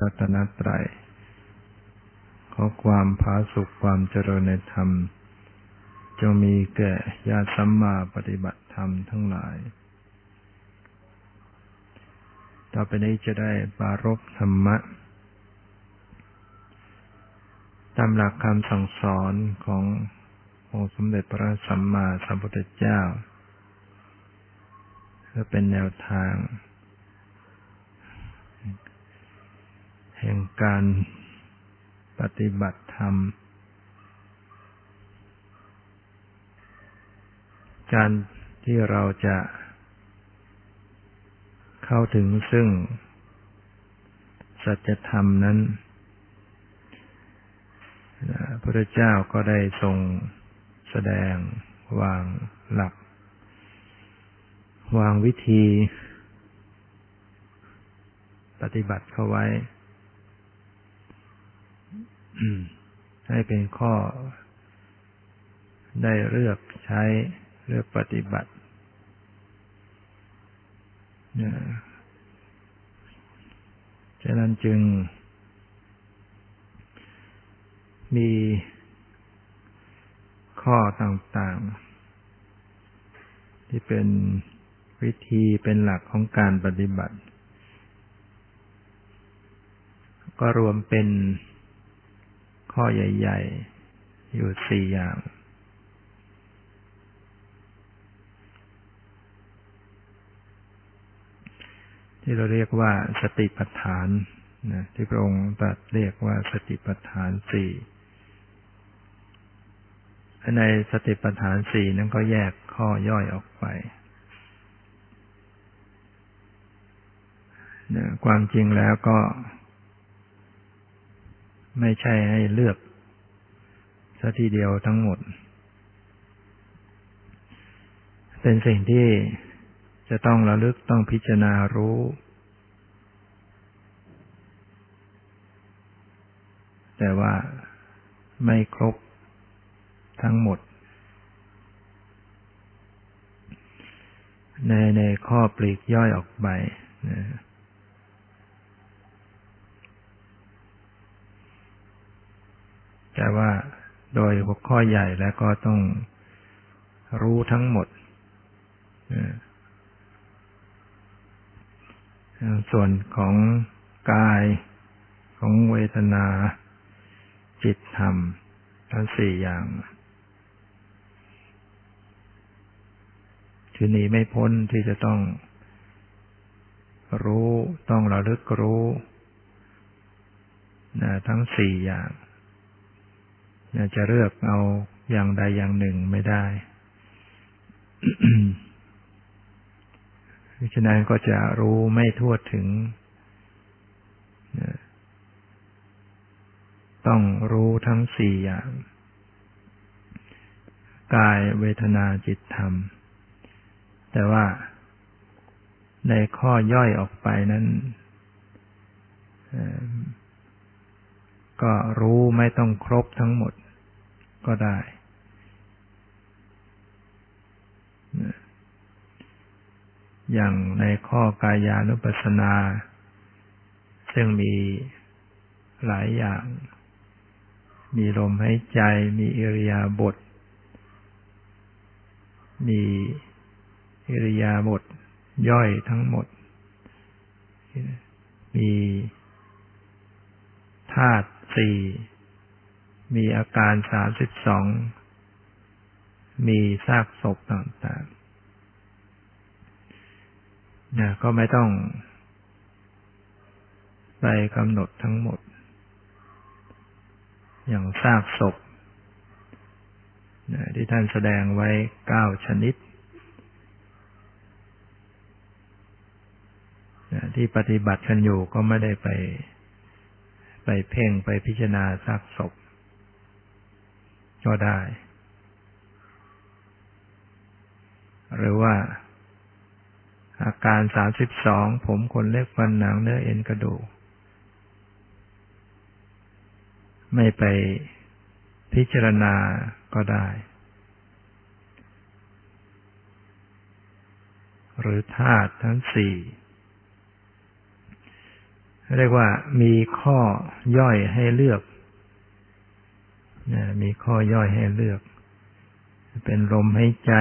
รัตนตรัย ขอความผาสุขความเจริญในธรรม จงมีแก่ญาติสัมมาปฏิบัติธรรมทั้งหลาย ต่อไปนี้จะได้ปารบธรรมะ ตามหลักคำสั่งสอนขององค์สมเด็จพระสัมมาสัมพุทธเจ้าเพื่อเป็นแนวทาง แห่งการปฏิบัติธรรม การที่เราจะเข้าถึงซึ่ง สัจธรรมนั้นพระเจ้าก็ได้ทรงแสดงวางหลัก วางวิธี ปฏิบัติเข้าไว้ ให้เป็นข้อ ได้เลือกใช้เลือกปฏิบัติฉะนั้นจึง มีข้อต่างๆ ที่เป็นวิธีเป็นหลักของการปฏิบัติ ก็รวมเป็น ข้อใหญ่ ๆ อยู่สี่อย่าง ที่เราเรียกว่าสติปัฏฐานนะที่พระองค์ตรัสเรียกว่าสติปัฏฐานสี่ในสติปัฏฐานสี่นั้นก็แยกข้อย่อยออกไปความจริงแล้วก็ ไม่ใช่ให้เลือกซะทีเดียวทั้งหมด เป็นสิ่งที่จะต้องระลึกต้องพิจารณารู้ แต่ว่าไม่ครบทั้งหมด ในในข้อปลีกย่อยออกไปนะ แต่ว่าโดยหัวข้อใหญ่แล้วก็ต้องรู้ทั้งหมด ส่วนของกายของเวทนา จิตธรรม ทั้งสี่อย่างคือหนีไม่พ้นที่จะต้องรู้ต้องระลึกรู้นะทั้งสี่อย่าง จะเลือกเอาอย่างใดอย่างหนึ่งไม่ได้เพราะฉะนั้นก็จะรู้ไม่ทั่วถึง ต้องรู้ทั้งสี่อย่าง กายเวทนาจิตธรรม แต่ว่าในข้อย่อยออกไปนั้น ก็รู้ไม่ต้องครบทั้งหมดก็ได้ อย่างในข้อกายานุปัสสนา ซึ่งมีหลายอย่าง มีลมหายใจ มีอิริยาบถ มีอิริยาบถย่อยทั้งหมด มีธาตุ สี่มีอาการสามสิบสองมีซากศพต่างๆนะก็ไม่ต้องไปกำหนดทั้งหมด อย่างซากศพนะที่ท่านแสดงไว้เก้าชนิดนะที่ปฏิบัติกันอยู่ก็ไม่ได้ไปไป เพ่งไปพิจารณาซากศพ ก็ได้ หรือว่า อาการสามสิบสองผมขนเล็บฟันหนังเนื้อเอ็นกระดูก ไม่ไปพิจารณาก็ได้ หรือธาตุทั้งสี่ เรียกว่ามีข้อย่อยให้เลือกมีข้อย่อยให้เลือก เป็นลมหายใจ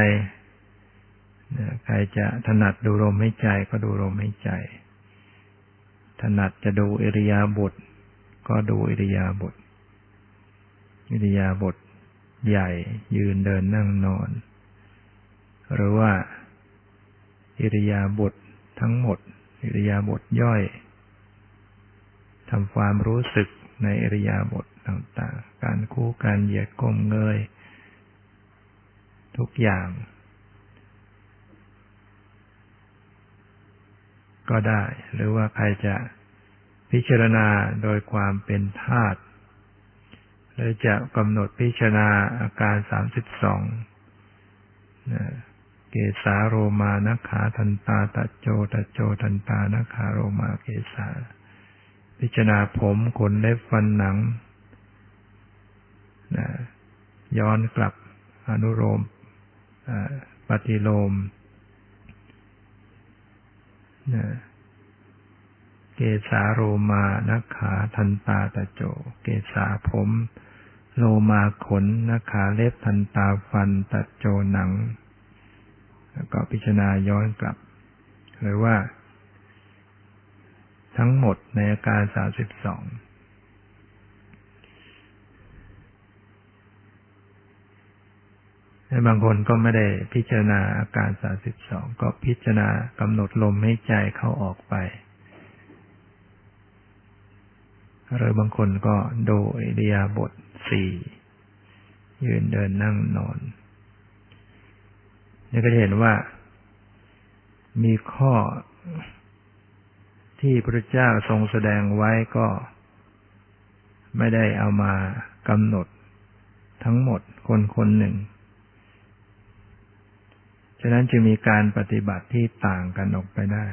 ใครจะถนัดดูลมหายใจก็ดูลมหายใจ ถนัดจะดูอิริยาบถก็ดูอิริยาบถอิริยาบถใหญ่ยืนเดินนั่งนอน หรือว่า อิริยาบถทั้งหมด อิริยาบถย่อย ทำความรู้สึกในอริยาบถต่างๆ การคู่การเหยียดก้มเงย ทุกอย่าง ก็ได้ หรือว่าใครจะพิจารณาโดยความเป็นธาตุหรือจะกำหนดพิจารณาอาการสามสิบสองเกสาโรมานักขาทันตาตะโจตะโจทันตานักขาโรมาเกสา พิจารณาผมขนเล็บฟันหนังนะย้อนกลับอนุโลมปฏิโลมนะเกสาโรมานักขาทันตาตะโจ เกสาผม โลมาขนนักขาเล็บทันตาฟันตะโจหนัง แล้วก็พิจารณาย้อนกลับ หรือว่า ทั้งหมดในอาการสามสิบสองบางคนก็ไม่ได้พิจารณาอาการสาสิบสองก็พิจารณากำหนดลมให้ใจเข้าออกไป หรือบางคนก็โดูอิริยาบถสี่ยืนเดินนั่งนอน นี่ก็จะเห็นว่ามีข้อ ที่พระเจ้าทรงแสดงไว้ก็ไม่ได้เอามากำหนดทั้งหมดคนคนหนึ่ง ฉะนั้นจึงมีการปฏิบัติที่ต่างกันออกไปได้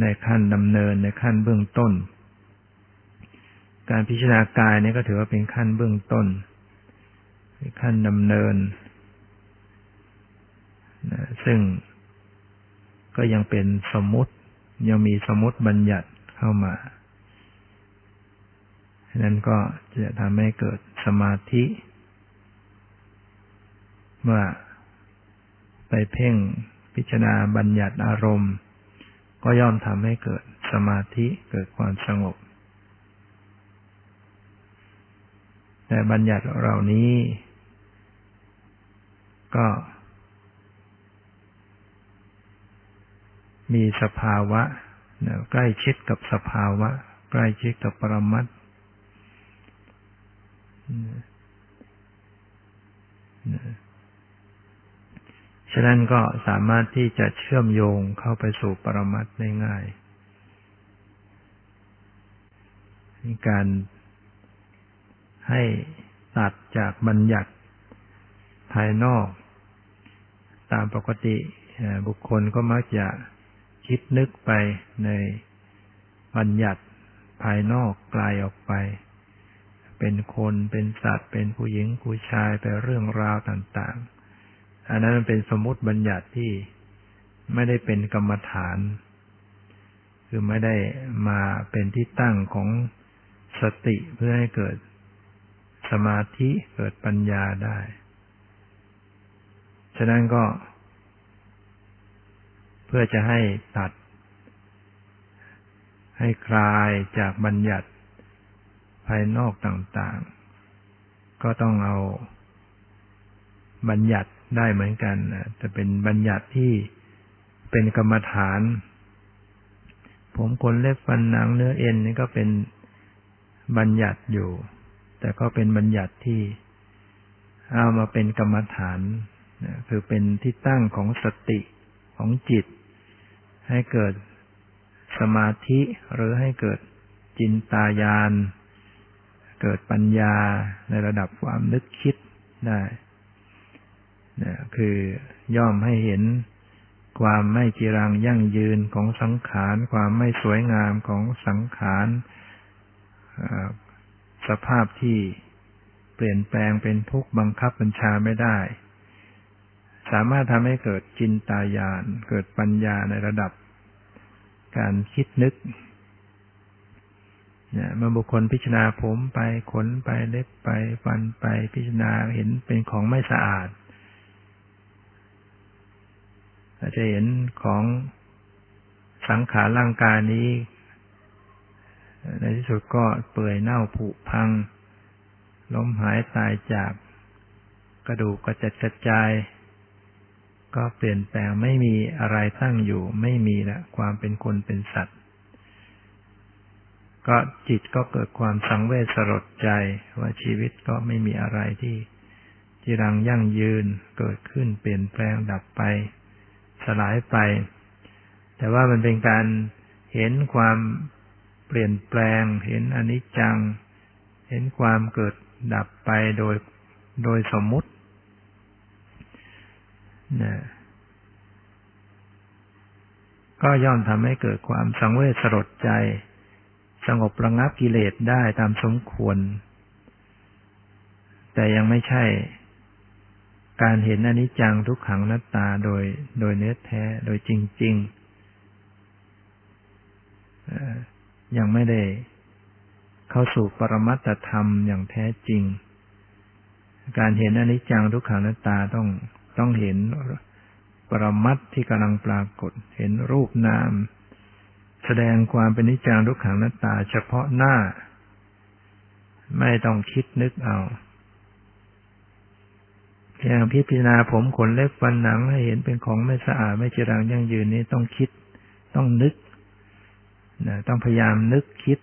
ในขั้นดำเนินในขั้นเบื้องต้น การพิจารณากายนี่ก็ถือว่าเป็นขั้นเบื้องต้น ขั้นดำเนิน ซึ่ง ก็ยังเป็นสมมติ ยังมีสมมติบัญญัติเข้ามาฉะนั้นก็จะทำให้เกิดสมาธิ เมื่อไปเพ่งพิจารณาบัญญัติอารมณ์ ก็ย่อมทำให้เกิดสมาธิเกิดความสงบ แต่บัญญัติเหล่านี้ ก็ มีสภาวะใกล้ชิดกับสภาวะ ใกล้ชิดกับปรมัตฉะนั้นก็สามารถที่จะเชื่อมโยงเข้าไปสู่ปรมัตได้ง่ายการให้ตัดจากบัญญัติภายนอก ตามปกติบุคคลก็มักจะ คิดนึกไปในบัญญัติภายนอกไกลออกไป เป็นคนเป็นสัตว์ เป็นผู้หญิงผู้ชายไปเรื่องราวต่าง ๆ อันนั้นเป็นสมมติบัญญัติที่ไม่ได้เป็นกรรมฐาน คือไม่ได้มาเป็นที่ตั้งของสติเพื่อให้เกิดสมาธิเกิดปัญญาได้ ฉะนั้นก็ เพื่อจะให้ตัด ให้คลายจากบัญญัติภายนอกต่างๆ ก็ต้องเอาบัญญัติได้เหมือนกันจะเป็นบัญญัติที่เป็นกรรมฐาน ผมขนเล็บฟันหนังเนื้อเอ็นนี่ก็เป็นบัญญัติอยู่ แต่ก็เป็นบัญญัติที่เอามาเป็นกรรมฐานคือเป็นที่ตั้งของสติของจิต ให้เกิดสมาธิหรือให้เกิดจินตายาน เกิดปัญญาในระดับความนึกคิดได้นะคือย่อมให้เห็นความไม่จีรังยั่งยืนของสังขาร ความไม่สวยงามของสังขารสภาพที่เปลี่ยนแปลงเป็นทุกข์บังคับบัญชาไม่ได้ สามารถทำให้เกิดจินตายาน เกิดปัญญาในระดับ การคิดนึกเนี่ยเมื่อบุคคลพิจารณาผมไปขนไปเล็บไปฟันไปพิจารณาเห็นเป็นของไม่สะอาด อาจจะเห็นของสังขารร่างกายนี้ ในที่สุดก็เปื่อยเน่าผุพัง ล้มหายตายจากกระดูกกระจัดกระจาย ก็เปลี่ยนแปลงไม่มีอะไรตั้งอยู่ไม่มีละความเป็นคนเป็นสัตว์ ก็จิตก็เกิดความสังเวชสลดใจว่าชีวิตก็ไม่มีอะไรที่จีรังยั่งยืนเกิดขึ้นเปลี่ยนแปลงดับไป สลายไป แต่ว่ามันเป็นการเห็นความเปลี่ยนแปลง เห็นอนิจจัง เห็นความเกิดดับไปโดยโดยสมมุติ นะก็ย่อมทำให้เกิดความสังเวชสลดใจ สงบระงับกิเลสได้ตามสมควร แต่ยังไม่ใช่ การเห็นอนิจจังทุกขังนัตตาโดยโดยเนื้อแท้โดยจริง ๆ ยังไม่ได้เข้าสู่ปรมัตธรรมอย่างแท้จริง การเห็นอนิจจังทุกขังนัตตาต้อง ต้องเห็นปรมัตที่กำลังปรากฏ เห็นรูปนาม แสดงความเป็นนิจจังทุกขังนัตตา เฉพาะหน้า ไม่ต้องคิดนึกเอาอย่างพิจารณาผมขนเล็บฟันหนังให้เห็นเป็นของไม่สะอาดไม่จรังยั่งยืนนี้ต้องคิดต้องนึกนะต้องพยายามนึกคิด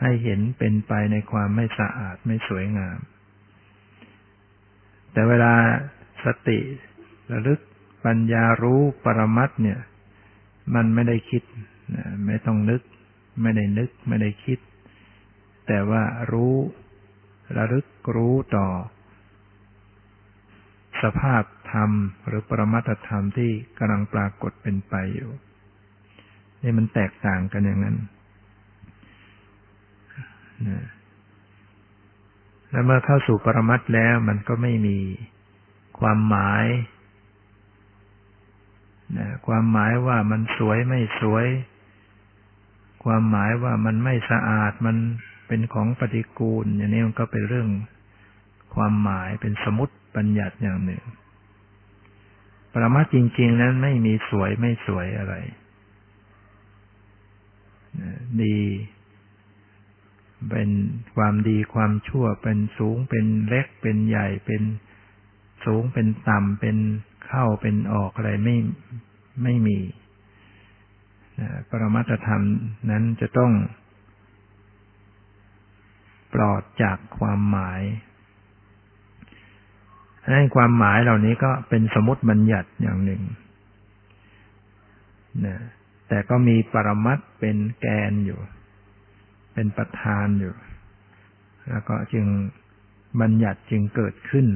ให้เห็นเป็นไปในความไม่สะอาดไม่สวยงาม แต่เวลา สติระลึกปัญญารู้ปรมัตเนี่ย มันไม่ได้คิดไม่ต้องนึก ไม่ได้นึก ไม่ได้คิด แต่ว่ารู้ระลึกรู้ต่อ สภาพธรรมหรือปรมัตธรรมที่กำลังปรากฏเป็นไปอยู่ นี่มันแตกต่างกันอย่างนั้นนะแล้วเมื่อเข้าสู่ปรมัตแล้วมันก็ไม่มี ความหมายนะความหมายว่ามันสวยไม่สวย ความหมายว่ามันไม่สะอาดมันเป็นของปฏิกูล อย่างนี้มันก็เป็นเรื่องความหมายเป็นสมมติบัญญัติอย่างหนึ่ง ปรมาจริง ๆ นั้นไม่มีสวยไม่สวยอะไรดีเป็นความดีความชั่วเป็นสูงเป็นเล็กเป็นใหญ่เป็น สูงเป็นต่ำเป็นเข้าเป็นออกอะไรไม่ไม่มีปรมัตธรรมนั้นจะต้อง ปลอดจากความหมายให้ความหมายเหล่านี้ก็เป็นสมมติบัญญัติอย่างหนึ่งนะแต่ก็มีปรมัตเป็นแกนอยู่ เป็นประธานอยู่ แล้วก็จึงบัญญัติจึงเกิดขึ้น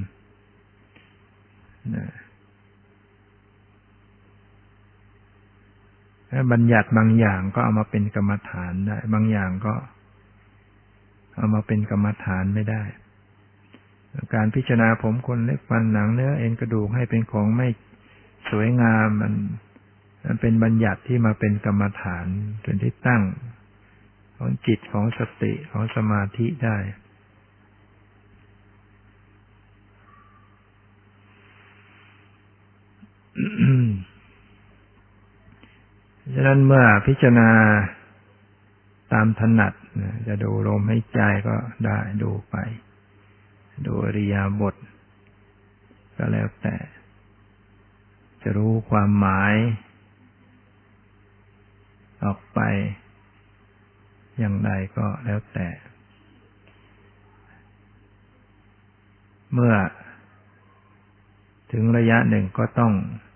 บัญญัติบางอย่างก็เอามาเป็นกรรมฐานได้ บางอย่างก็ เอามาเป็นกรรมฐานไม่ได้ การพิจารณาผมคนเล็บฟันหนังเนื้อเอ็นกระดูกให้เป็นของไม่สวยงามมันมันเป็นบัญญัติที่มาเป็นกรรมฐานเป็นที่ตั้งของจิตของสติของสมาธิได้ฉะนั้นเมื่อพิจารณาตามถนัดจะดูลมให้ใจก็ได้ดูไป ดูอริยบท ก็แล้วแต่ จะรู้ความหมาย ออกไป อย่างไรก็แล้วแต่ เมื่อถึงระยะหนึ่งก็ต้อง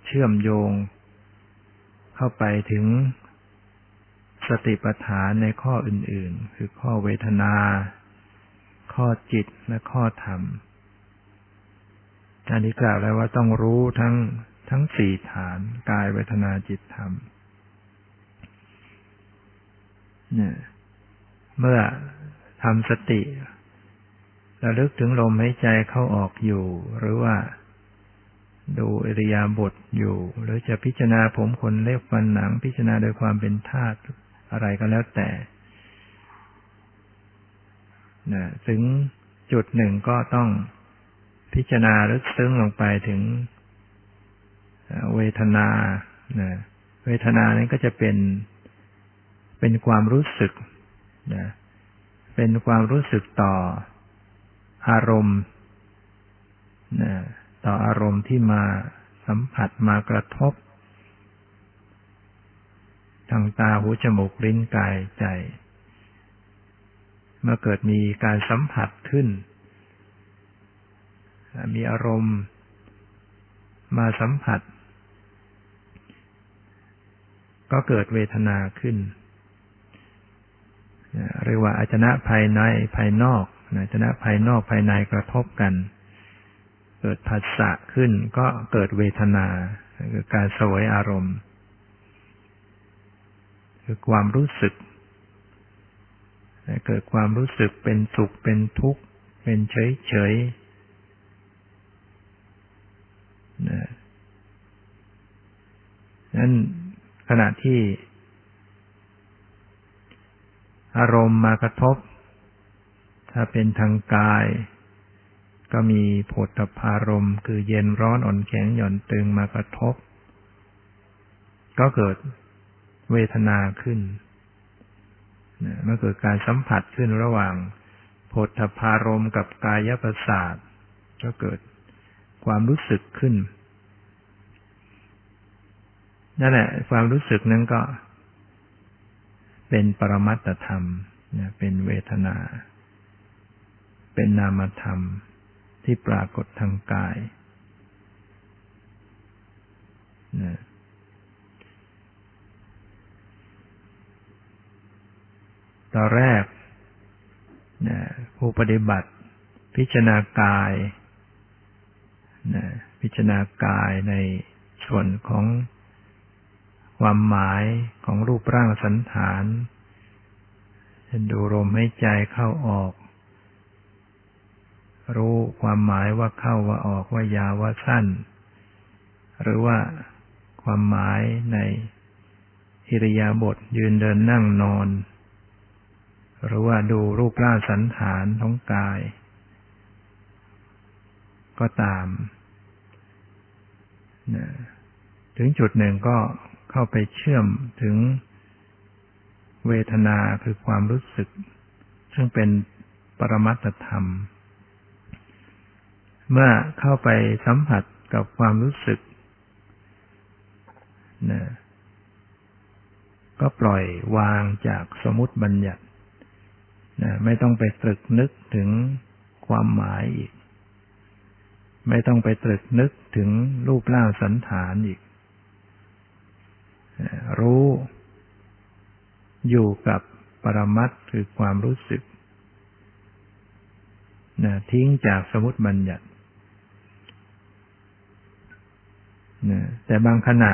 เชื่อมโยง เข้าไปถึงสติปัฏฐานในข้ออื่นๆ คือข้อเวทนา ข้อจิตและข้อธรรมอันนี้กล่าวแล้วว่าต้องรู้ทั้งทั้งสี่ฐานกายเวทนาจิตธรรมเนี่ยเมื่อทำสติระลึกถึงลมหายใจเข้าออกอยู่ หรือว่า ดูอริยาบทอยู่ หรือจะพิจารณาผมขนเล็บฟันหนัง พิจารณาโดยความเป็นธาตุอะไรก็แล้วแต่นะถึงจุดหนึ่งก็ต้องพิจารณาลึกซึ้งลงไปถึงเวทนานะเวทนานั้นก็จะเป็นเป็นความรู้สึกนะเป็นความรู้สึกต่ออารมณ์นะ ต่ออารมณ์ที่มาสัมผัสมากระทบ ทางตาหูจมูกลิ้นกายใจ เมื่อเกิดมีการสัมผัสขึ้น มีอารมณ์มาสัมผัส ก็เกิดเวทนาขึ้นเรียกว่าอาจนะภายในภายนอกอาจนะภายนอกภายในกระทบกัน เกิดผัสสะขึ้นก็เกิดเวทนาคือการสวยอารมณ์ คือความรู้สึก เกิดความรู้สึกเป็นสุขเป็นทุกข์ เป็นเฉยเฉยนั้นขณะที่ อารมณ์มากระทบ ถ้าเป็นทางกาย ก็มีโผฏฐารมคือเย็นร้อนอ่อนแข็งหย่อนตึงมากระทบ ก็เกิดเวทนาขึ้นเมื่อเกิดการสัมผัสขึ้นระหว่างโผฏฐารมกับกายประสาทก็เกิดความรู้สึกขึ้นนั่นแหละ ความรู้สึกนั้นก็ เป็นปรมัตธรรมเป็นเวทนา เป็นนามธรรม ที่ปรากฏทางกายนะตอนแรกนะผู้ปฏิบัติ พิจารณากายนะพิจารณากายในส่วนของความหมายของรูปร่างสันฐานดูลมให้ใจเข้าออก รู้ความหมายว่าเข้าว่าออกว่ายาวว่าสั้น หรือว่าความหมายในอิริยาบถยืนเดินนั่งนอน หรือว่าดูรูปร่างสันฐานของกาย ก็ตามถึงจุดหนึ่งก็เข้าไปเชื่อมถึงเวทนาคือความรู้สึก ซึ่งเป็นปรมัตธรรม เมื่อเข้าไปสัมผัสกับความรู้สึกนะก็ปล่อยวางจากสมุติบัญญัตินะไม่ต้องไปตรึกนึกถึงความหมายอีก ไม่ต้องไปตรึกนึกถึงรูปร่างสันฐานอีก รู้ อยู่กับปรมัตคือความรู้สึกนะทิ้งจากสมุติบัญญัตินะ แต่บางขณะ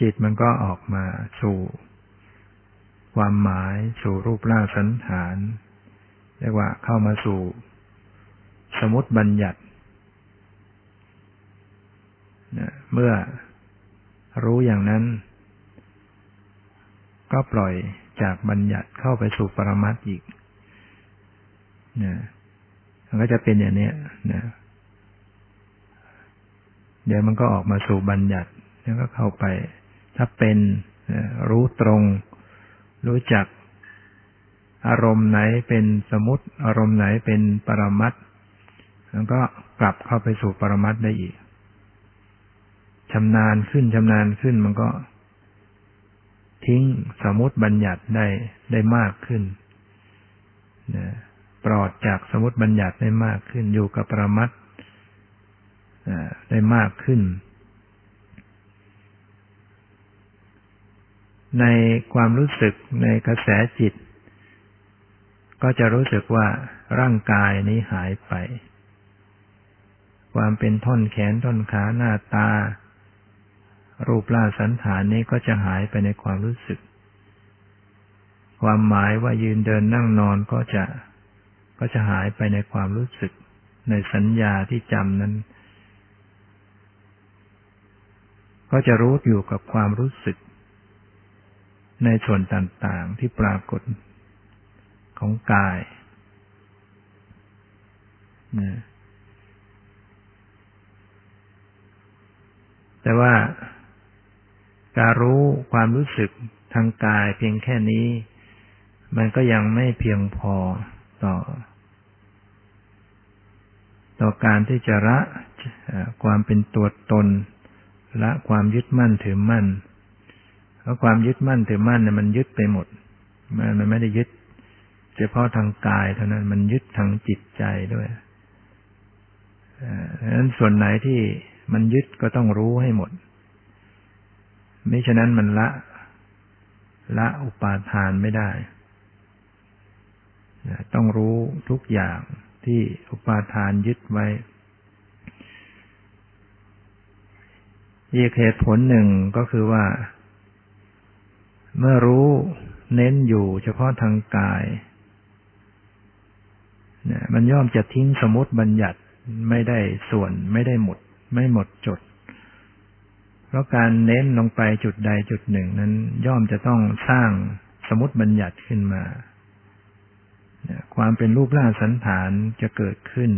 จิตมันก็ออกมาสู่ความหมายสู่รูปร่างสันฐาน เรียกว่าเข้ามาสู่สมุติบัญญัติ เมื่อรู้อย่างนั้น ก็ปล่อยจากบัญญัติเข้าไปสู่ปรมัตอีกนะมันก็จะเป็นอย่างนี้นะ เดี๋ยวมันก็ออกมาสู่บัญญัติแล้วก็เข้าไป ถ้าเป็นรู้ตรง รู้จัก อารมณ์ไหนเป็นสมุติ อารมณ์ไหนเป็นปรมัตแล้วก็กลับเข้าไปสู่ปรมัตได้อีกชำนาญขึ้นชำนาญขึ้นมันก็ ทิ้งสมมติบัญญัติได้ได้มากขึ้นนะปลอดจากสมมติบัญญัติได้มากขึ้นอยู่กับประมัด ได้มากขึ้น ในความรู้สึกในกระแสจิต ก็จะรู้สึกว่าร่างกายนี้หายไป ความเป็นท่อนแขนท่อนขาหน้าตา รูปร่างสันฐานนี้ก็จะหายไปในความรู้สึก ความหมายว่ายืนเดินนั่งนอนก็จะก็จะหายไปในความรู้สึก ในสัญญาที่จำนั้น ก็จะรู้อยู่กับความรู้สึก ในส่วนต่างๆที่ปรากฏของกายนะแต่ว่าการรู้ความรู้สึกทางกายเพียงแค่นี้ มันก็ยังไม่เพียงพอต่อ ต่อการที่จะละความเป็นตัวตน ละความยึดมั่นถือมั่นเพราะความยึดมั่นถือมั่นเนี่ยมันยึดไปหมด มันไม่ได้ยึด เฉพาะทางกายเท่านั้น มันยึดทางจิตใจด้วยดังนั้นส่วนไหนที่มันยึดก็ต้องรู้ให้หมดไม่ฉะนั้นมันละ ละอุปาทานไม่ได้ ต้องรู้ทุกอย่างที่อุปาทานยึดไว้ อีกเหตุผลหนึ่งก็คือว่า เมื่อรู้เน้นอยู่เฉพาะทางกายเนี่ยมันย่อมจะทิ้งสมมติบัญญัติไม่ได้ส่วนไม่ได้หมด ไม่หมดจด เพราะการเน้นลงไปจุดใดจุดหนึ่งนั้น ย่อมจะต้องสร้างสมมติบัญญัติขึ้นมาความเป็นรูปร่างสันฐานจะเกิดขึ้น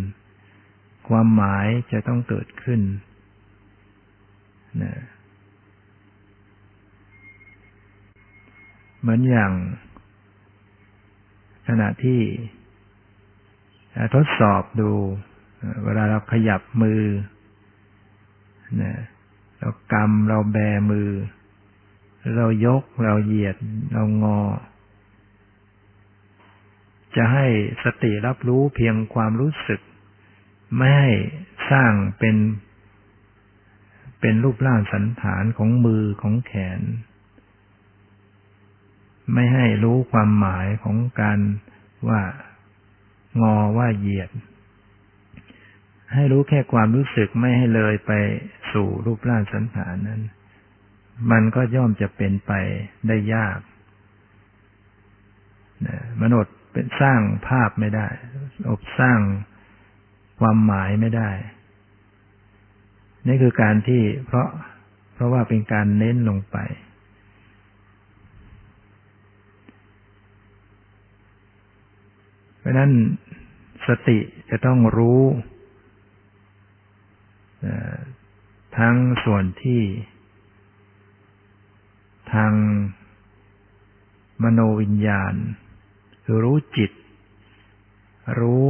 ความหมายจะต้องเกิดขึ้น นะเหมือนอย่าง ขณะที่ทดสอบดู เวลาเราขยับมือนะเรากำเราแบมือ เรายกเราเหยียด เรางอ จะให้สติรับรู้เพียงความรู้สึก ไม่ให้สร้างเป็น เป็นรูปร่างสันฐานของมือของแขน ไม่ให้รู้ความหมายของการว่างอว่าเหยียด ให้รู้แค่ความรู้สึกไม่ให้เลยไปสู่รูปร่างสันฐานนั้น มันก็ย่อมจะเป็นไปได้ยากมนุษย์เป็นสร้างภาพไม่ได้ อบสร้างความหมายไม่ได้ นี่คือการที่เพราะเพราะว่าเป็นการเน้นลงไป เพราะนั้นสติจะต้องรู้ทั้งส่วนที่ทางมโนวิญญาณ คือรู้จิต รู้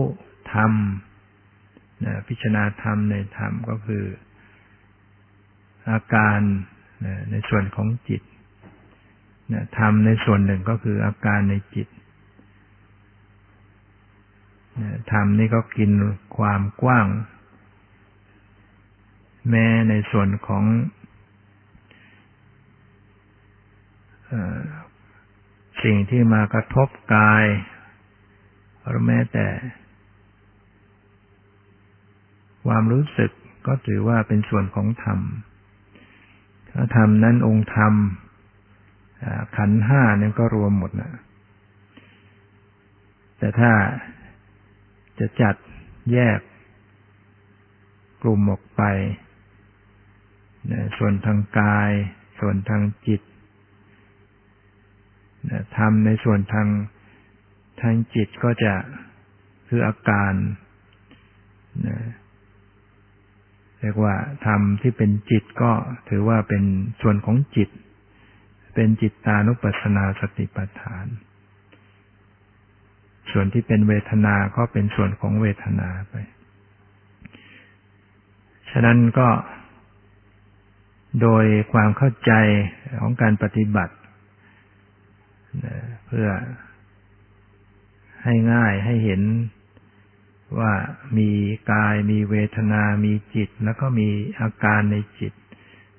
ธรรมพิจารณาธรรมในธรรมก็คือ อาการในส่วนของจิตธรรมในส่วนหนึ่งก็คืออาการในจิตธรรมนี่ก็กินความกว้าง แม้ในส่วนของสิ่งที่มากระทบกายหรือแม้แต่ ความรู้สึกก็ถือว่าเป็นส่วนของธรรม ถ้าธรรมนั้นองค์ธรรมขันห้านี่ก็รวมหมดนะแต่ถ้าจะจัดแยกกลุ่มออกไป ส่วนทางกาย ส่วนทางจิตทำในส่วนทางทางจิตก็จะคืออาการ เรียกว่าธรรมที่เป็นจิตก็ถือว่าเป็นส่วนของจิต เป็นจิตตานุปัสสนาสติปัฏฐาน ส่วนที่เป็นเวทนาก็เป็นส่วนของเวทนาไป ฉะนั้นก็ โดยความเข้าใจของการปฏิบัติ เพื่อให้ง่ายให้เห็น ว่ามีกายมีเวทนามีจิต แล้วก็มีอาการในจิต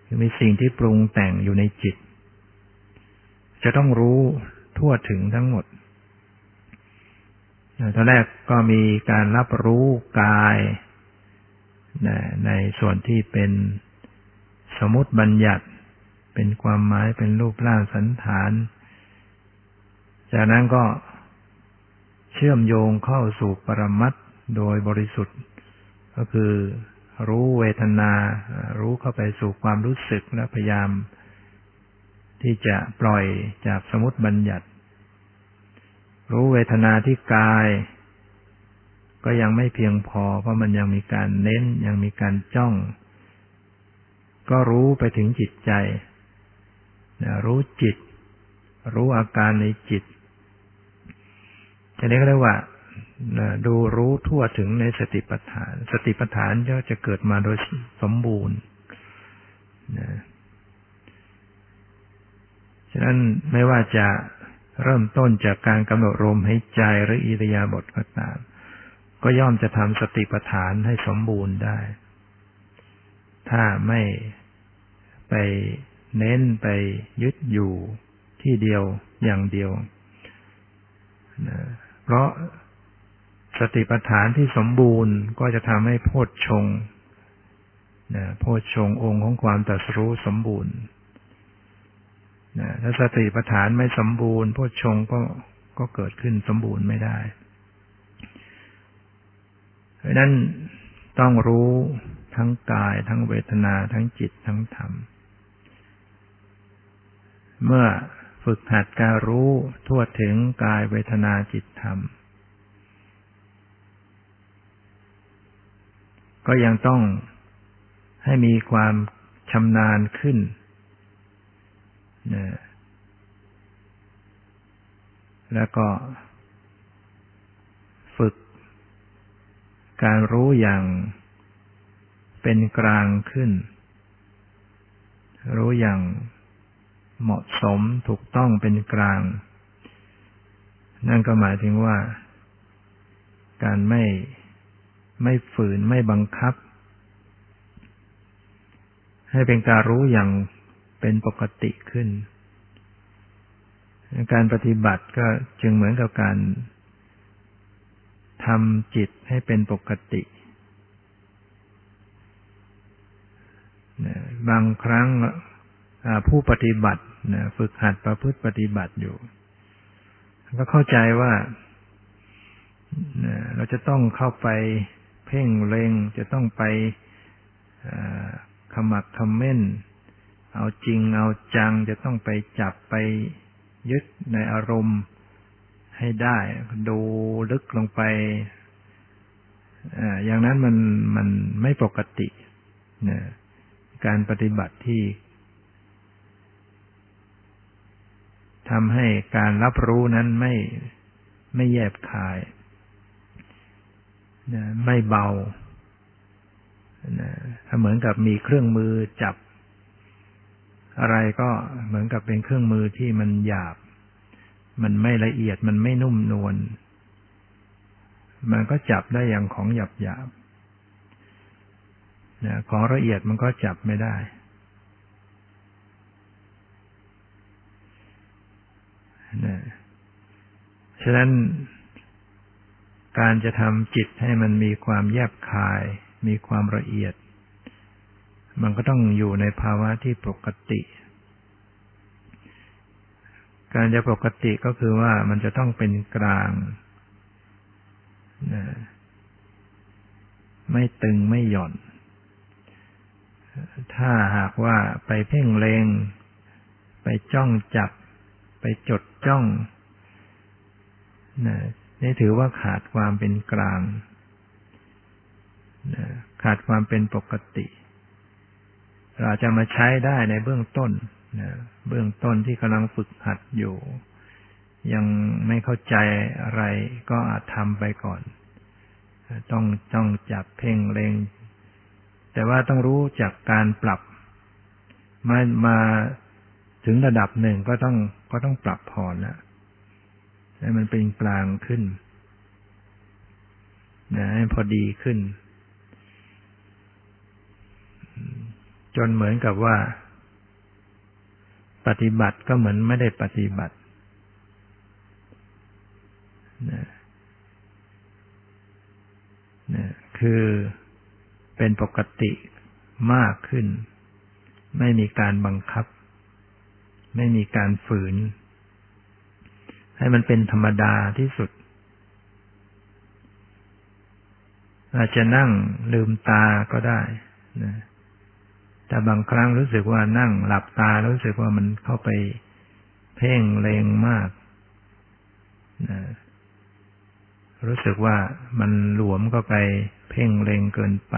คือมีสิ่งที่ปรุงแต่งอยู่ในจิต จะต้องรู้ทั่วถึงทั้งหมดตอนแรกก็มีการรับรู้กายในส่วนที่เป็นสมมติบัญญัติ เป็นความหมายเป็นรูปร่างสันฐาน จากนั้นก็เชื่อมโยงเข้าสู่ปรมัต โดยบริสุทธิ์ ก็คือรู้เวทนา รู้เข้าไปสู่ความรู้สึกและพยายาม ที่จะปล่อยจากสมุติบัญญัติ รู้เวทนาที่กาย ก็ยังไม่เพียงพอ เพราะมันยังมีการเน้นยังมีการจ้อง ก็รู้ไปถึงจิตใจรู้จิต รู้อาการในจิตอันนี้ก็เรียกว่า ดูรู้ทั่วถึงในสติปัฏฐาน สติปัฏฐานก็จะเกิดมาโดยสมบูรณ์นะฉะนั้นไม่ว่าจะเริ่มต้นจากการกำหนดลมหายใจหรืออิริยาบถก็ตาม ก็ย่อมจะทำสติปัฏฐานให้สมบูรณ์ได้ ถ้าไม่ไปเน้นไปยึดอยู่ที่เดียวอย่างเดียวนะเพราะ สติปัฏฐานที่สมบูรณ์ก็จะทำให้โพชฌงนะโพชฌงองค์ของความตรัสรู้สมบูรณ์นะถ้าสติปัฏฐานไม่สมบูรณ์ โพชฌงก็ก็เกิดขึ้นสมบูรณ์ไม่ได้เพราะนั้นต้องรู้ทั้งกาย ทั้งเวทนาทั้งจิตทั้งธรรม เมื่อฝึกหัดการรู้ทั่วถึงกายเวทนาจิตธรรม ก็ยังต้องให้มีความชำนาญขึ้นนะแล้วก็ ฝึก การรู้อย่างเป็นกลางขึ้น รู้อย่างเหมาะสมถูกต้องเป็นกลาง นั่นก็หมายถึงว่า การไม่ ไม่ฝืนไม่บังคับ ให้เป็นการรู้อย่างเป็นปกติขึ้น การปฏิบัติก็จึงเหมือนกับการทำจิตให้เป็นปกติ บางครั้งผู้ปฏิบัติฝึกหัดประพฤติปฏิบัติอยู่ ก็เข้าใจว่าเราจะต้องเข้าไป พ่งเล็งจะต้องไปขมักคำเม่นเอาจริงเอาจังจะต้องไปจับไปยึดในอารมณ์ให้ได้ ดูลึกลงไปอย่างนั้นมันมันไม่ปกตินะการปฏิบัติที่ทำให้การรับรู้นั้นไม่ไม่แยบคาย นะไม่เบานะเหมือนกับมีเครื่องมือจับ อะไรก็เหมือนกับเป็นเครื่องมือที่มันหยาบ มันไม่ละเอียดมันไม่นุ่มนวลมันก็จับได้อย่างของหยาบหยาบนะของละเอียดมันก็จับไม่ได้ นะ ฉะนั้น การจะทำจิตให้มันมีความแยบคาย มีความละเอียด มันก็ต้องอยู่ในภาวะที่ปกติ การจะปกติก็คือว่ามันจะต้องเป็นกลาง ไม่ตึงไม่หย่อน ถ้าหากว่าไปเพ่งเลง ไปจ้องจับ ไปจดจ้อง นี่ถือว่าขาดความเป็นกลางขาดความเป็นปกติ เราจะมาใช้ได้ในเบื้องต้นเบื้องต้นที่กำลังฝึกหัดอยู่ ยังไม่เข้าใจอะไรก็อาจทำไปก่อน ต้องต้องจับเพ่งเลงแต่ว่าต้องรู้จากการปรับ มามาถึงระดับหนึ่งก็ต้องก็ต้องปรับพอแล้ว ให้มันเป็นกลางขึ้นนะให้พอดีขึ้น จนเหมือนกับว่า ปฏิบัติก็เหมือนไม่ได้ปฏิบัตินะนะคือเป็นปกติมากขึ้น ไม่มีการบังคับ ไม่มีการฝืน ให้มันเป็นธรรมดาที่สุดอาจจะนั่งลืมตาก็ได้นะแต่บางครั้งรู้สึกว่านั่งหลับตารู้สึกว่ามันเข้าไปเพ่งเลงมากนะรู้สึกว่ามันหลวมก็ไปเพ่งเลงเกินไป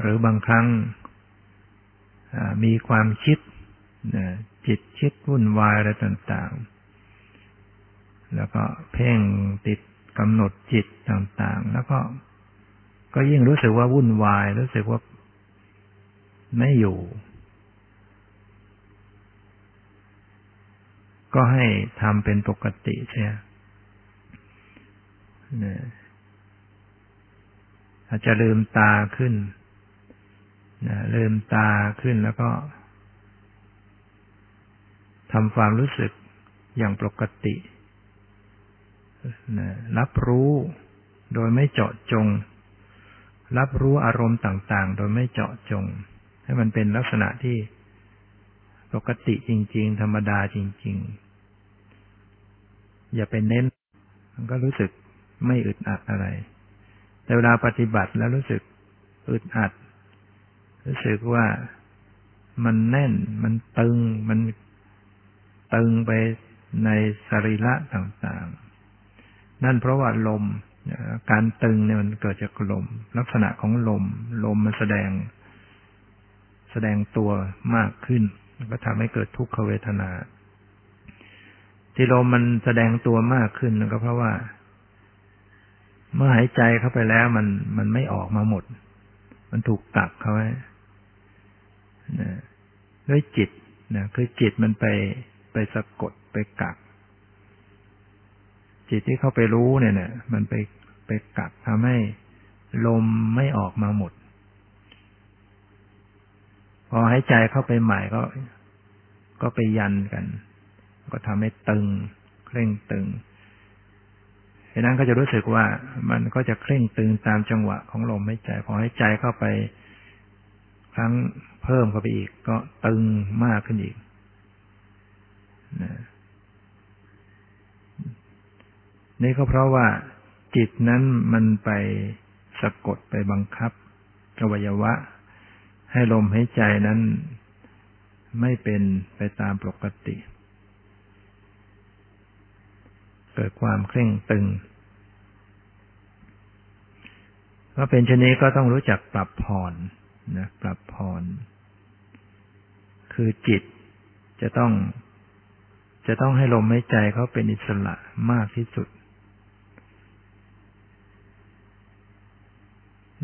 หรือบางครั้งมีความคิดจิตคิดวุ่นวายอะไรต่าง ๆ แล้วก็เพ่งติดกำหนดจิตต่างๆ แล้วก็ ก็ยิ่งรู้สึกว่าวุ่นวาย รู้สึกว่าไม่อยู่ ก็ให้ทำเป็นปกติใช่อาจจะลืมตาขึ้นนะลืมตาขึ้นแล้วก็ทำความรู้สึกอย่างปกติ รับรู้โดยไม่เจาะจง รับรู้อารมณ์ต่าง ๆ โดยไม่เจาะจง ให้มันเป็นลักษณะที่ปกติจริง ๆ ธรรมดาจริง ๆ อย่าไปเน้น มันก็รู้สึกไม่อึดอัดอะไร แต่เวลาปฏิบัติแล้วรู้สึกอึดอัด รู้สึกว่ามันแน่น มันตึง มันตึงไปในสรีระต่าง ๆ นั่นเพราะว่าลมการตึงเนี่ยมันเกิดจากลม ลักษณะของลม ลมมันแสดง แสดงตัวมากขึ้น ก็ทำให้เกิดทุกขเวทนา ที่ลมมันแสดงตัวมากขึ้นก็เพราะว่า เมื่อหายใจเข้าไปแล้วมันมันไม่ออกมาหมด มันถูกตักเขาไว้ด้วยจิตนะคือจิตมันไปไปสะกดไปกัก จิตที่เข้าไปรู้เนี่ยเนี่ยมันไปไปกักทำให้ลมไม่ออกมาหมด พอหายใจเข้าไปใหม่ก็ ก็ไปยันกัน ก็ทำให้ตึง เคร่งตึงฉะนั้นก็จะรู้สึกว่ามันก็จะเคร่งตึงตามจังหวะของลมหายใจ พอหายใจเข้าไป ครั้งเพิ่มเข้าไปอีก ก็ตึงมากขึ้นอีกนี่ นี่ก็เพราะว่าจิตนั้นมันไปสะกดไปบังคับอวัยวะ ให้ลมหายใจนั้น ไม่เป็นไปตามปกติ เกิดความเคร่งตึงก็เป็นชนี้ก็ต้องรู้จักปรับผ่อนนะปรับผ่อนคือจิตจะต้อง จะต้องให้ลมหายใจเขาเป็นอิสระมากที่สุด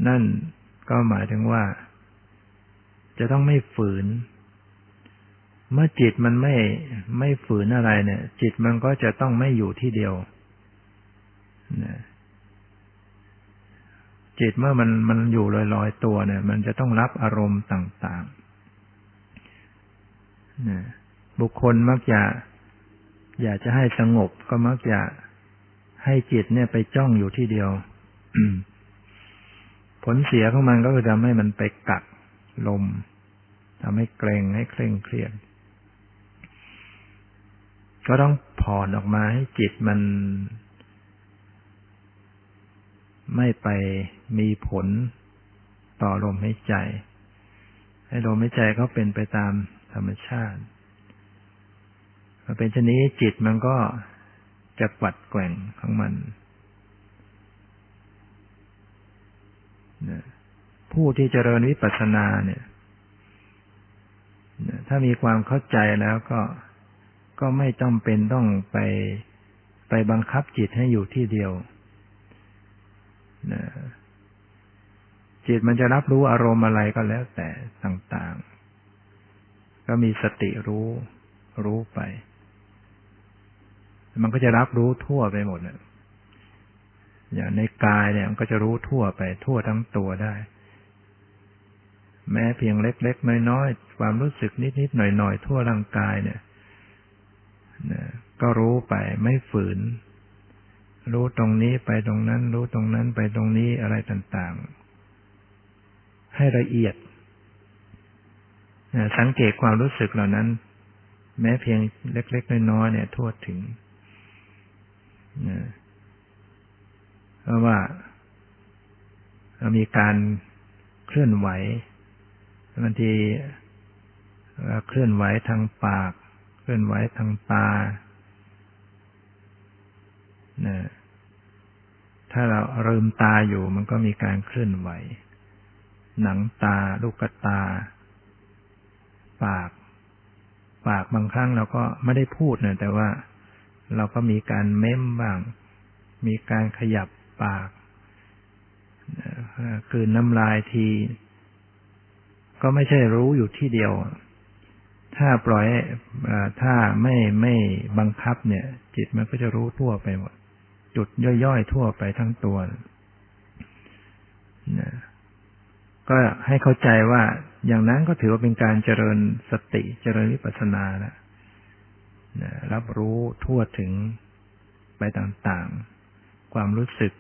นั่นก็หมายถึงว่า จะต้องไม่ฝืน เมื่อจิตมันไม่ไม่ฝืนอะไรเนี่ย จิตมันก็จะต้องไม่อยู่ที่เดียวนะจิตเมื่อมันมันอยู่ลอยๆตัวเนี่ย มันจะต้องรับอารมณ์ต่างๆนะบุคคลมักจะอยากจะให้สงบก็มักจะให้จิตเนี่ยไปจ้องอยู่ที่เดียว ผลเสียของมันก็คือทำให้มันไปกักลมทำให้เกรงให้เคร่งเครียด ก็ต้องผ่อนออกมาให้จิตมัน ไม่ไปมีผลต่อลมหายใจ ให้ลมหายใจเขาเป็นไปตามธรรมชาติพอเป็นชนี้จิตมันก็จะปัดแกว่งของมัน ผู้ที่เจริญวิปัสสนาเนี่ยถ้ามีความเข้าใจแล้วก็ก็ไม่ต้องเป็นต้องไปไปบังคับจิตให้อยู่ที่เดียวจิตมันจะรับรู้อารมณ์อะไรก็แล้วแต่ต่าง ๆ ก็มีสติรู้รู้ไป มันก็จะรับรู้ทั่วไปหมดเลย อย่างในกายเนี่ยมันก็จะรู้ทั่วไปทั่วทั้งตัวได้ แม้เพียงเล็ก ๆ น้อยๆความรู้สึกนิด ๆ หน่อย ๆ ทั่วร่างกายเนี่ยก็รู้ไปไม่ฝืน รู้ตรงนี้ไปตรงนั้น รู้ตรงนั้นไปตรงนี้อะไรต่าง ๆ ให้ละเอียดสังเกตความรู้สึกเหล่านั้น แม้เพียงเล็ก ๆ น้อยๆเนี่ย ทั่วถึง เพราะว่ามีการเคลื่อนไหวบางทีเคลื่อนไหวทางปาก เคลื่อนไหวทางตานะถ้าเราลืมตาอยู่มันก็มีการเคลื่อนไหว หนังตา ลูกตา ปาก ปากบางครั้งเราก็ไม่ได้พูดนะแต่ว่าเราก็มีการเม้มบ้าง มีการขยับ ปากคือน้ำลายที ก็ไม่ใช่รู้อยู่ที่เดียว ถ้าปล่อยถ้าไม่ไม่บังคับเนี่ย จิตมันก็จะรู้ทั่วไปหมด จุดย่อยๆทั่วไปทั้งตัวนะก็ให้เข้าใจว่าอย่างนั้นก็ถือว่าเป็นการเจริญสติเจริญวิปัสสนาแล้วนะรับรู้ทั่วถึงไปต่างๆ ความรู้สึก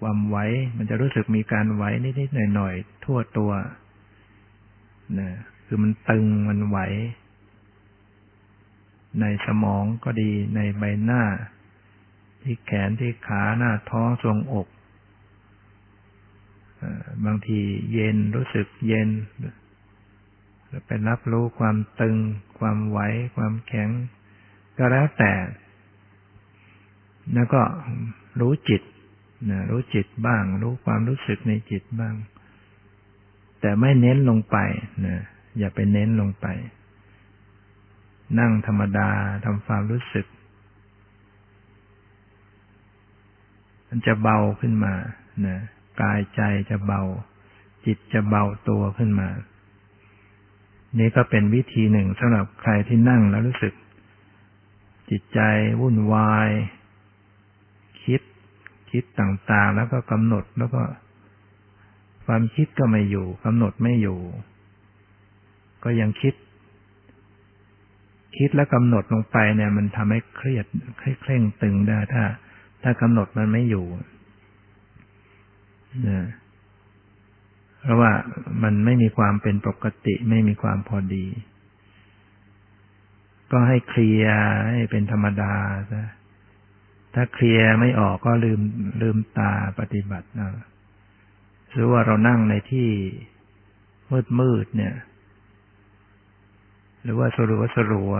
ความไหว มันจะรู้สึกมีการไหวนิดๆหน่อยๆทั่วตัวนะคือมันตึงมันไหว ในสมองก็ดีในใบหน้า ที่แขนที่ขาหน้าท้องทรงอกบางทีเย็นรู้สึกเย็นเป็นรับรู้ความตึง ความไหว ความแข็ง ก็แล้วแต่ แล้วก็รู้จิต นะรู้จิตบ้าง รู้ความรู้สึกในจิตบ้าง แต่ไม่เน้นลงไปนะอย่าไปเน้นลงไป นั่งธรรมดาทำความรู้สึก มันจะเบาขึ้นมานะกายใจจะเบา จิตจะเบาตัวขึ้นมา นี่ก็เป็นวิธีหนึ่งสำหรับใครที่นั่งแล้วรู้สึก จิตใจวุ่นวาย คิดต่างๆ แล้วก็กำหนดแล้วก็ ความคิดก็ไม่อยู่กำหนดไม่อยู่ ก็ยังคิด คิดแล้วกำหนดลงไปเนี่ย มันทำให้เครียดเคร่งตึงได้ถ้า ถ้ากำหนดมันไม่อยู่นะเพราะว่ามันไม่มีความเป็นปกติ ไม่มีความพอดี ก็ให้เคลียร์ให้เป็นธรรมดาซะ ถ้าเคลียร์ไม่ออกก็ลืมลืมตาปฏิบัตินะหรือว่าเรานั่งในที่มืดมืดเนี่ย หรือว่าสรัวสรัว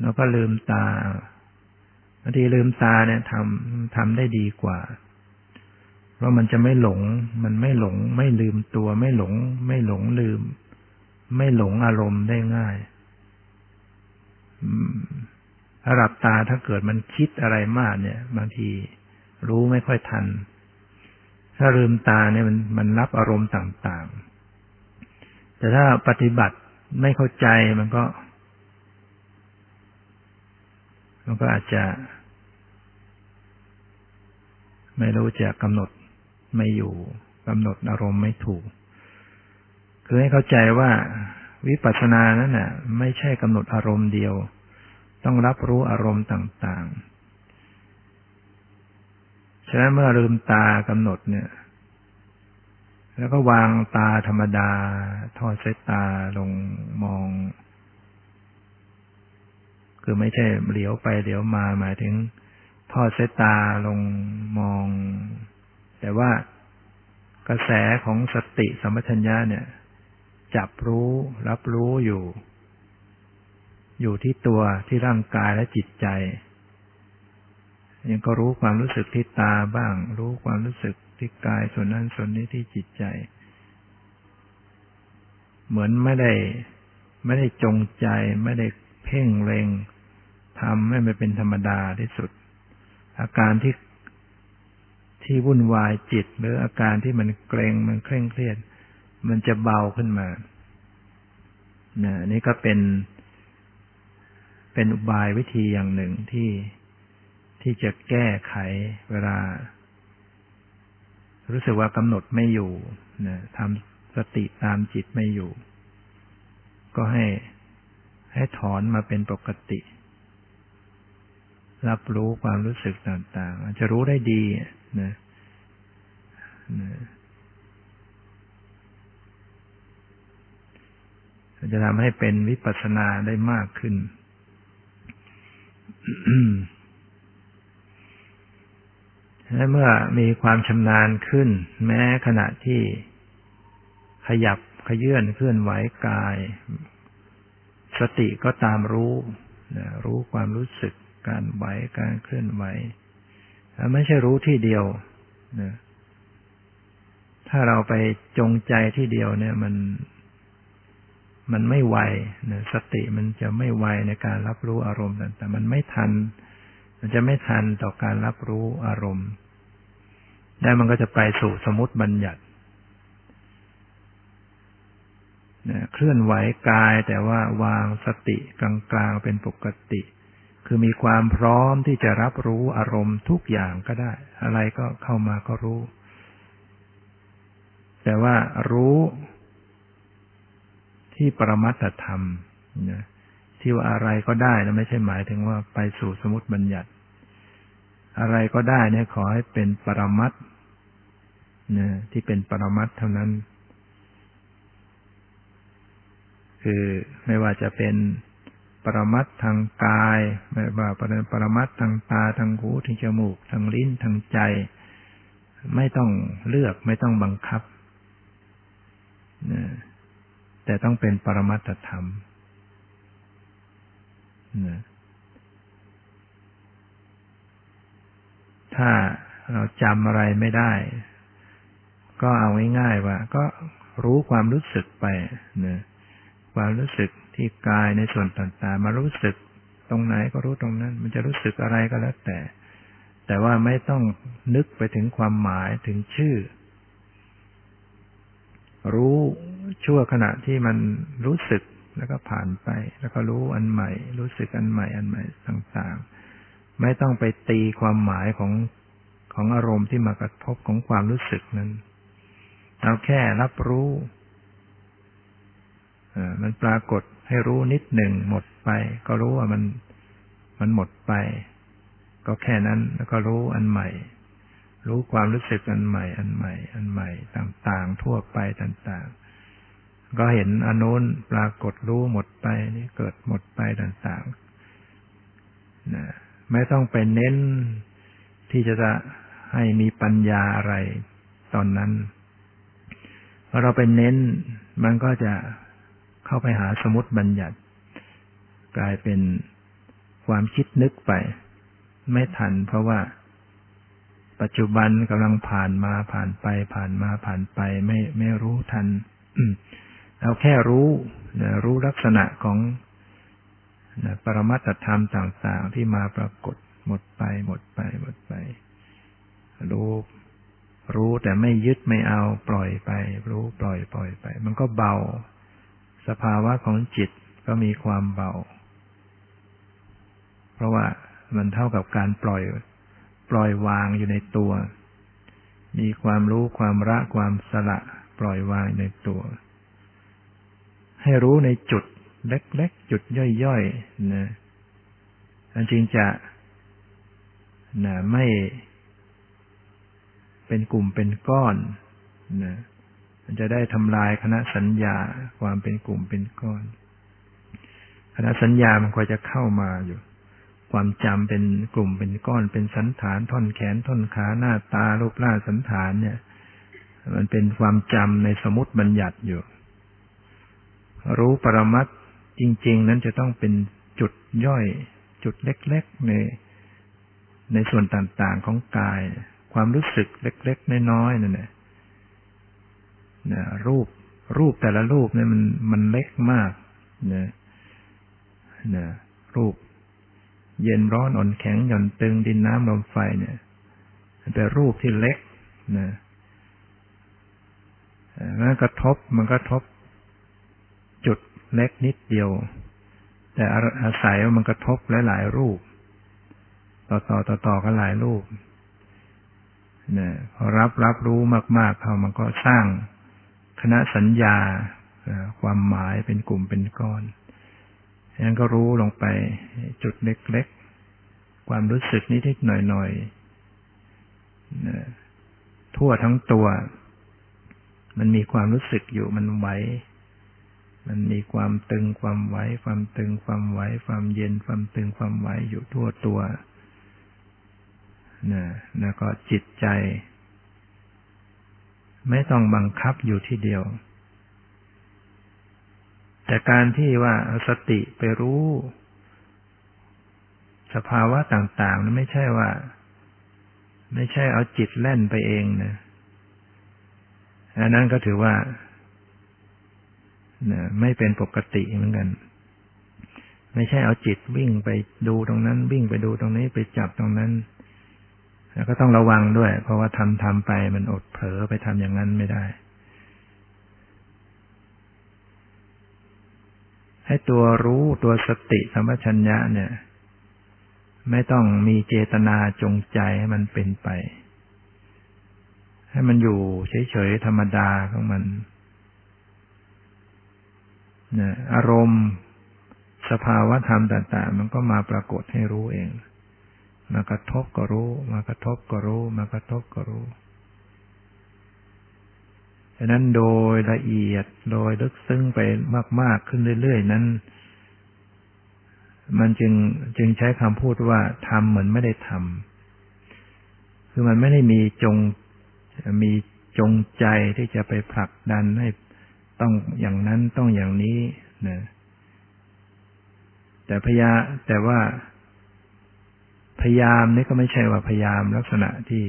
เราก็ลืมตาบางทีลืมตาเนี่ยทำทำได้ดีกว่า เพราะมันจะไม่หลง มันไม่หลง ไม่ลืมตัว ไม่หลง ไม่หลงลืม ไม่หลงอารมณ์ได้ง่าย ถ้าหลับตาถ้าเกิดมันคิดอะไรมากเนี่ย บางทีรู้ไม่ค่อยทัน ถ้าลืมตาเนี่ยมันมันรับอารมณ์ต่างๆ แต่ถ้าปฏิบัติไม่เข้าใจมันก็ มันก็อาจจะ ไม่รู้จะกำหนดไม่อยู่กำหนดอารมณ์ไม่ถูก คือให้เข้าใจว่าวิปัสสนานั้นน่ะ ไม่ใช่กำหนดอารมณ์เดียว ต้องรับรู้อารมณ์ต่าง ๆ ฉะนั้นเมื่อลืมตากำหนดเนี่ย แล้วก็วางตาธรรมดา ทอดเสตาลงมอง คือไม่ใช่เหลียวไปเหลียวมาหมายถึง ทอดสายตาลงมอง แต่ว่ากระแสของสติสัมปชัญญะเนี่ย จับรู้รับรู้อยู่ อยู่ที่ตัวที่ร่างกายและจิตใจ ยังก็รู้ความรู้สึกที่ตาบ้าง รู้ความรู้สึกที่กายส่วนนั้นส่วนนี้ที่จิตใจ เหมือนไม่ได้ ไม่ได้จงใจ ไม่ได้เพ่งเล็งทำให้มันเป็นธรรมดาที่สุด อาการที่ที่วุ่นวายจิต หรืออาการที่มันเกรงมันเคร่งเครียด มันจะเบาขึ้นมานะนี่ก็เป็น เป็นอุบายวิธีอย่างหนึ่งที่ที่จะแก้ไขเวลา รู้สึกว่ากำหนดไม่อยู่นะทำสติตามจิตไม่อยู่ ก็ให้ให้ถอนมาเป็นปกติ รับรู้ความรู้สึกต่าง ๆ อาจจะรู้ได้ดีนะจะทำให้เป็นวิปัสสนาได้มากขึ้น ฉเมื่อมีความชำนาญขึ้น แม้ขณะที่ขยับขยื่นเคลื่อนไหวกาย สติก็ตามรู้รู้ความรู้สึกการไหวการเคลื่อนไหวไม่ใช่รู้ที่เดียวถ้าเราไปจงใจที่เดียวเนี่ยมัน มันไม่ไวนะสติมันจะไม่ไวในการรับรู้อารมณ์ต่างๆมันไม่ทัน มันจะไม่ทันต่อการรับรู้อารมณ์ ได้มันก็จะไปสู่สมุติบัญญัติเคลื่อนไหวกายแต่ว่าวางสติกลางๆเป็นปกติ คือมีความพร้อมที่จะรับรู้อารมณ์ทุกอย่างก็ได้ อะไรก็เข้ามาก็รู้ แต่ว่ารู้ ที่ปรมัตธรรมนะที่ว่าอะไรก็ได้นะไม่ใช่หมายถึงว่าไปสู่สมุติบัญญัติ อะไรก็ได้เนี่ยขอให้เป็นปรมัตนะที่เป็นปรมัตเท่านั้น คือไม่ว่าจะเป็นปรมัตทางกาย ไม่ว่าเป็นปรมัตทางตาทางหูทางจมูกทางลิ้นทางใจ ไม่ต้องเลือกไม่ต้องบังคับนะ แต่ต้องเป็นปรมัตธรรมถ้าเราจำอะไรไม่ได้ ก็เอาง่ายๆว่า ก็รู้ความรู้สึกไปนะความรู้สึกที่กายในส่วนต่างๆ มารู้สึกตรงไหนก็รู้ตรงนั้น มันจะรู้สึกอะไรก็แล้วแต่ แต่ว่าไม่ต้องนึกไปถึงความหมายถึงชื่อ รู้ ชั่วขณะที่มันรู้สึกแล้วก็ผ่านไป แล้วก็รู้อันใหม่ รู้สึกอันใหม่อันใหม่ต่างๆ ไม่ต้องไปตีความหมายของของอารมณ์ที่มากระทบของความรู้สึกนั้นเอาแค่รับรู้มันปรากฏให้รู้นิดหนึ่งหมดไป ก็รู้ว่ามันมันหมดไป ก็แค่นั้นแล้วก็รู้อันใหม่ รู้ความรู้สึกอันใหม่ อันใหม่ อันใหม่ต่าง ๆ ทั่วไปต่าง ๆ ก็เห็นอนุนปรากฏรู้หมดไปนี่เกิดหมดไปต่างๆนะไม่ต้องไปเน้นที่จะให้มีปัญญาอะไรตอนนั้นพอเราไปเน้น มันก็จะเข้าไปหาสมุติบัญญัติ กลายเป็นความคิดนึกไป ไม่ทัน เพราะว่าปัจจุบันกำลังผ่านมาผ่านไป ผ่านมาผ่านไป ไม่ไม่รู้ทัน เราแค่รู้นะรู้ลักษณะของนะปรมัตธรรมต่างๆ ที่มาปรากฏหมดไป หมดไป หมดไป รู้รู้แต่ไม่ยึดไม่เอาปล่อยไป รู้ปล่อยปล่อยไป มันก็เบา สภาวะของจิตก็มีความเบา เพราะว่ามันเท่ากับการปล่อย ปล่อยวางอยู่ในตัว มีความรู้ความละความสละ ปล่อยวางในตัว ให้รู้ในจุดเล็กๆ จุดย่อยๆนะอันจริงจะนะไม่เป็นกลุ่มเป็นก้อนนะมันจะได้ทำลายคณะสัญญาความเป็นกลุ่มเป็นก้อน คณะสัญญามันก็จะเข้ามาอยู่ ความจำเป็นกลุ่มเป็นก้อน เป็นสันฐานท่อนแขนท่อนขาหน้าตารูปร่างสันฐานเนี่ย มันเป็นความจำในสมุติบัญญัติอยู่ รู้ปรมัตจริง ๆ นั้นจะต้องเป็นจุดย่อย จุดเล็ก ๆ ใน ในส่วนต่างๆของกาย ความรู้สึกเล็ก ๆ น้อยๆนั่นแหละนะรูปรูปแต่ละรูปเนี่ยมันมันเล็กมากนะนะรูป เย็นร้อนอ่อนแข็งหย่อนตึงดินน้ำลมไฟเนี่ย แต่รูปที่เล็กนะมันกระทบมันกระทบ เล็กนิดเดียว แต่อาศัยว่ามันกระทบหลายๆรูป ต่อต่อต่อต่อกันหลายรูปเนะพอรับรับรู้มาก ๆเขามันก็สร้างคณะสัญญาความหมายเป็นกลุ่มเป็นก้อนยังก็รู้ลงไปจุดเล็กๆ ความรู้สึกนิดๆหน่อยๆทั่วทั้งตัว มันมีความรู้สึกอยู่มันไหว มันมีความตึงความไหวความตึงความไหวความเย็นความตึงความไหวอยู่ทั่วตัวนะแล้วก็จิตใจ ไม่ต้องบังคับอยู่ที่เดียว แต่การที่ว่าเอาสติไปรู้ สภาวะต่างๆนั้นไม่ใช่ว่า ไม่ใช่เอาจิตแล่นไปเองนะอันนั้นก็ถือว่า ไม่เป็นปกติเหมือนกัน ไม่ใช่เอาจิตวิ่งไปดูตรงนั้น วิ่งไปดูตรงนี้ไปจับตรงนั้น แล้วก็ต้องระวังด้วย เพราะว่าทำทำไปมันอดเผลอไปทำอย่างนั้นไม่ได้ ให้ตัวรู้ตัวสติสัมปชัญญะเนี่ย ไม่ต้องมีเจตนาจงใจให้มันเป็นไป ให้มันอยู่เฉยๆธรรมดาของมัน นะอารมณ์ สภาวะธรรมต่าง ๆ มันก็มาปรากฏให้รู้เอง มากระทบก็รู้ มากระทบก็รู้ มากระทบก็รู้ฉะนั้นโดยละเอียดโดยลึกซึ้งไปมาก ๆ ขึ้นเรื่อย ๆ นั้น มันจึงจึงใช้คำพูดว่าทำเหมือนไม่ได้ทำคือมันไม่ได้มีจงมีจงใจที่จะไปผลักดันให้ ต้องอย่างนั้นต้องอย่างนี้นะแต่พยาแต่ว่าพยายามนี่ก็ไม่ใช่ว่าพยายามลักษณะที่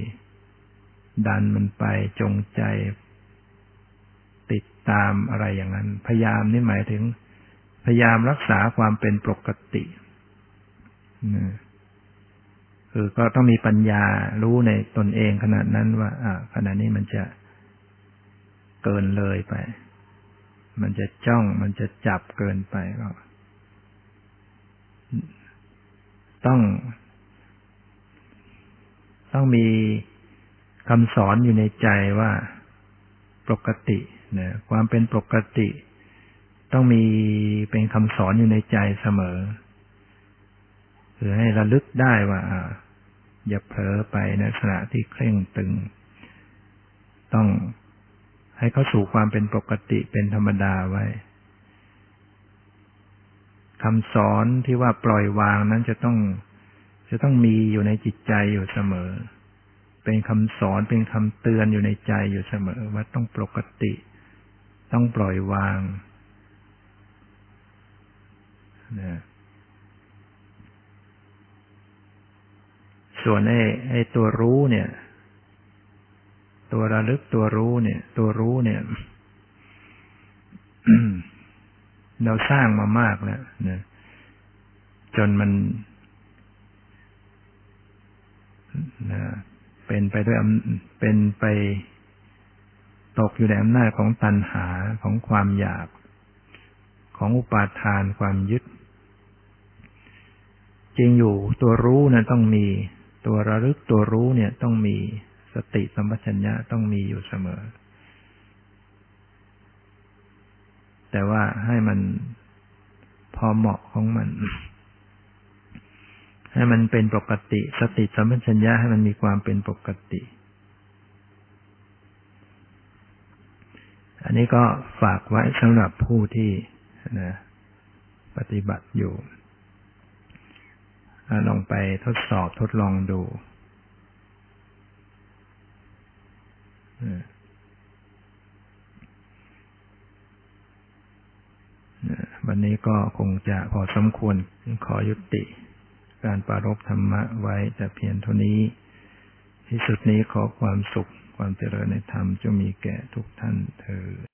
ดันมันไปจงใจ ติดตามอะไรอย่างนั้น พยายามนี่หมายถึง พยายามรักษาความเป็นปกตินะคือก็ต้องมีปัญญารู้ในตนเองขนาดนั้นว่า อ่าขณะนี้มันจะเกินเลยไป มันจะจ้อง มันจะจับเกินไปก็ ต้อง ต้องมีคำสอนอยู่ในใจว่าปกตินะความเป็นปกติ ต้องมีเป็นคำสอนอยู่ในใจเสมอคือให้ระลึกได้ว่าอย่าเผลอไปในลักษณะที่เคร่งตึง ต้อง ให้เขาสู่ความเป็นปกติเป็นธรรมดาไว้คำสอนที่ว่าปล่อยวางนั้นจะต้อง จะต้องมีอยู่ในจิตใจอยู่เสมอ เป็นคำสอนเป็นคำเตือนอยู่ในใจอยู่เสมอ ว่าต้องปกติ ต้องปล่อยวางนะส่วนไอ้ไอ้ตัวรู้เนี่ย ตัวระลึกตัวรู้เนี่ย ตัวรู้เนี่ยเราสร้างมามากแล้วนะจนมันนะเป็นไปด้วยเป็นไปตกอยู่ในอำนาจของตัณหาของความอยาก ของอุปาทานความยึด จริงอยู่ตัวรู้นะต้องมี ตัวระลึกตัวรู้เนี่ยต้องมี สติสัมปชัญญะต้องมีอยู่เสมอ แต่ว่าให้มันพอเหมาะของมัน ให้มันเป็นปกติ สติสัมปชัญญะให้มันมีความเป็นปกติ อันนี้ก็ฝากไว้สำหรับผู้ที่นะปฏิบัติอยู่ลองไปทดสอบทดลองดู วันนี้ก็คงจะพอสมควรขอยุติ การปรารบธรรมะไว้แต่เพียงเท่านี้ ที่สุดนี้ขอความสุขความเจริญในธรรมจะมีแก่ทุกท่านเธอ